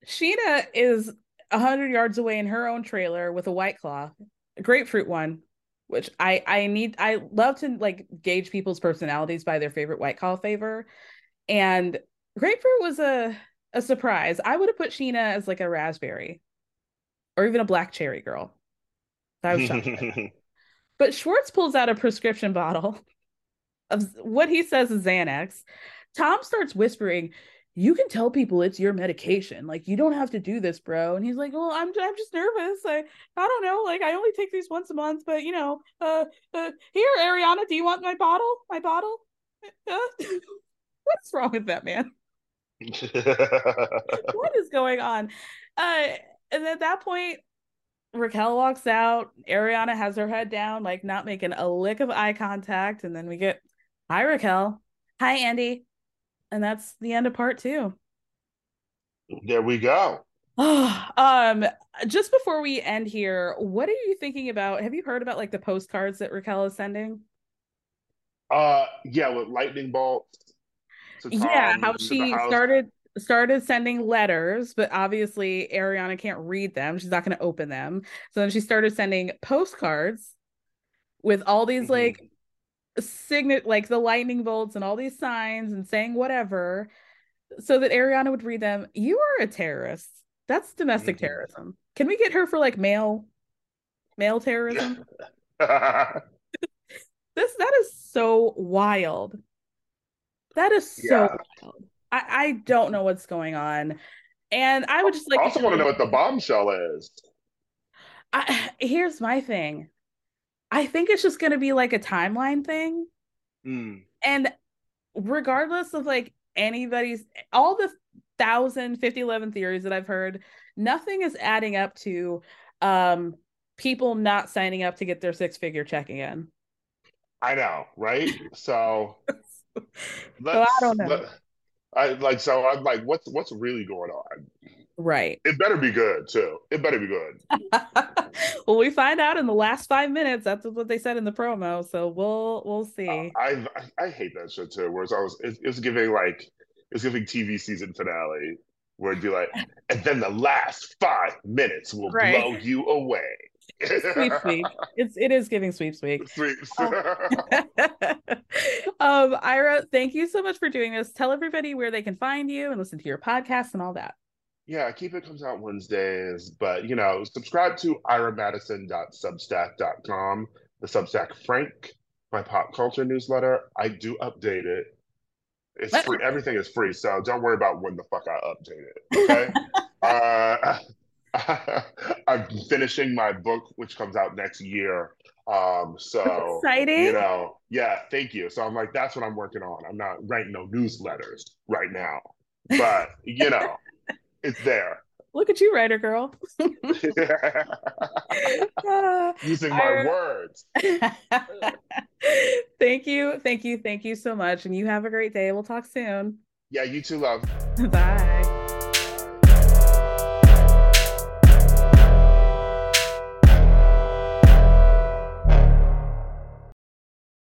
Scheana is a hundred yards away in her own trailer with a white claw, a grapefruit one, which I I need. I love to like gauge people's personalities by their favorite white claw flavor, and grapefruit was a a surprise. I would have put Scheana as like a raspberry, or even a black cherry girl. I was shocked. But Schwartz pulls out a prescription bottle of what he says is Xanax. Tom starts whispering, "You can tell people it's your medication. Like you don't have to do this, bro." And he's like, "Well, I'm I'm just nervous. I I don't know. Like I only take these once a month, but you know, uh, uh here, Ariana, do you want my bottle? My bottle? Uh, what's wrong with that man? what is going on?" Uh, and at that point, Raquel walks out. Ariana has her head down, like not making a lick of eye contact. And then we get, hi, Raquel. Hi, Andy. And that's the end of part two. there we go. um, just before we end here, what are you thinking about? Have you heard about like the postcards that Raquel is sending? Uh, yeah, with lightning bolts. yeah, how she started started sending letters, but obviously Ariana can't read them. She's not going to open them. So then she started sending postcards with all these Mhm. like signet like the lightning bolts and all these signs and saying whatever so that Ariana would read them. You are a terrorist. That's domestic Mhm. terrorism. Can we get her for like male male terrorism? this that is so wild. That is so Yeah. wild. I, I don't know what's going on. And I would just like I also want to know what the bombshell is. I, here's my thing. I think it's just going to be like a timeline thing. Mm. And regardless of like anybody's, all the thousand, 50, 11 theories that I've heard, nothing is adding up to um people not signing up to get their six figure check again. I know, right? So, so I don't know. Let, I like so I'm like, what's what's really going on? Right. It better be good too. It better be good. well, we find out in the last five minutes. That's what they said in the promo. So we'll we'll see. Uh, I, I, I hate that shit too. Whereas I was it, it was giving like it's giving TV season finale where it'd be like, and then the last five minutes will right. blow you away. sweep sweep. It's it is giving sweep sweep. Sweep. um, Ira, thank you so much for doing this. Tell everybody where they can find you and listen to your podcast and all that. Yeah, Keep It comes out Wednesdays, but you know, subscribe to iramadison.substack.com, the Substack Frank, my pop culture newsletter. I do update it. It's what? free. Everything is free, so don't worry about when the fuck I update it. Okay. uh, I'm finishing my book, which comes out next year. Um, so exciting. You know, yeah, thank you. So I'm like, that's what I'm working on. I'm not writing no newsletters right now, but you know, it's there. Look at you, writer girl. Using my words. thank you, thank you, thank you so much, and you have a great day. We'll talk soon. Yeah, you too, love. Bye.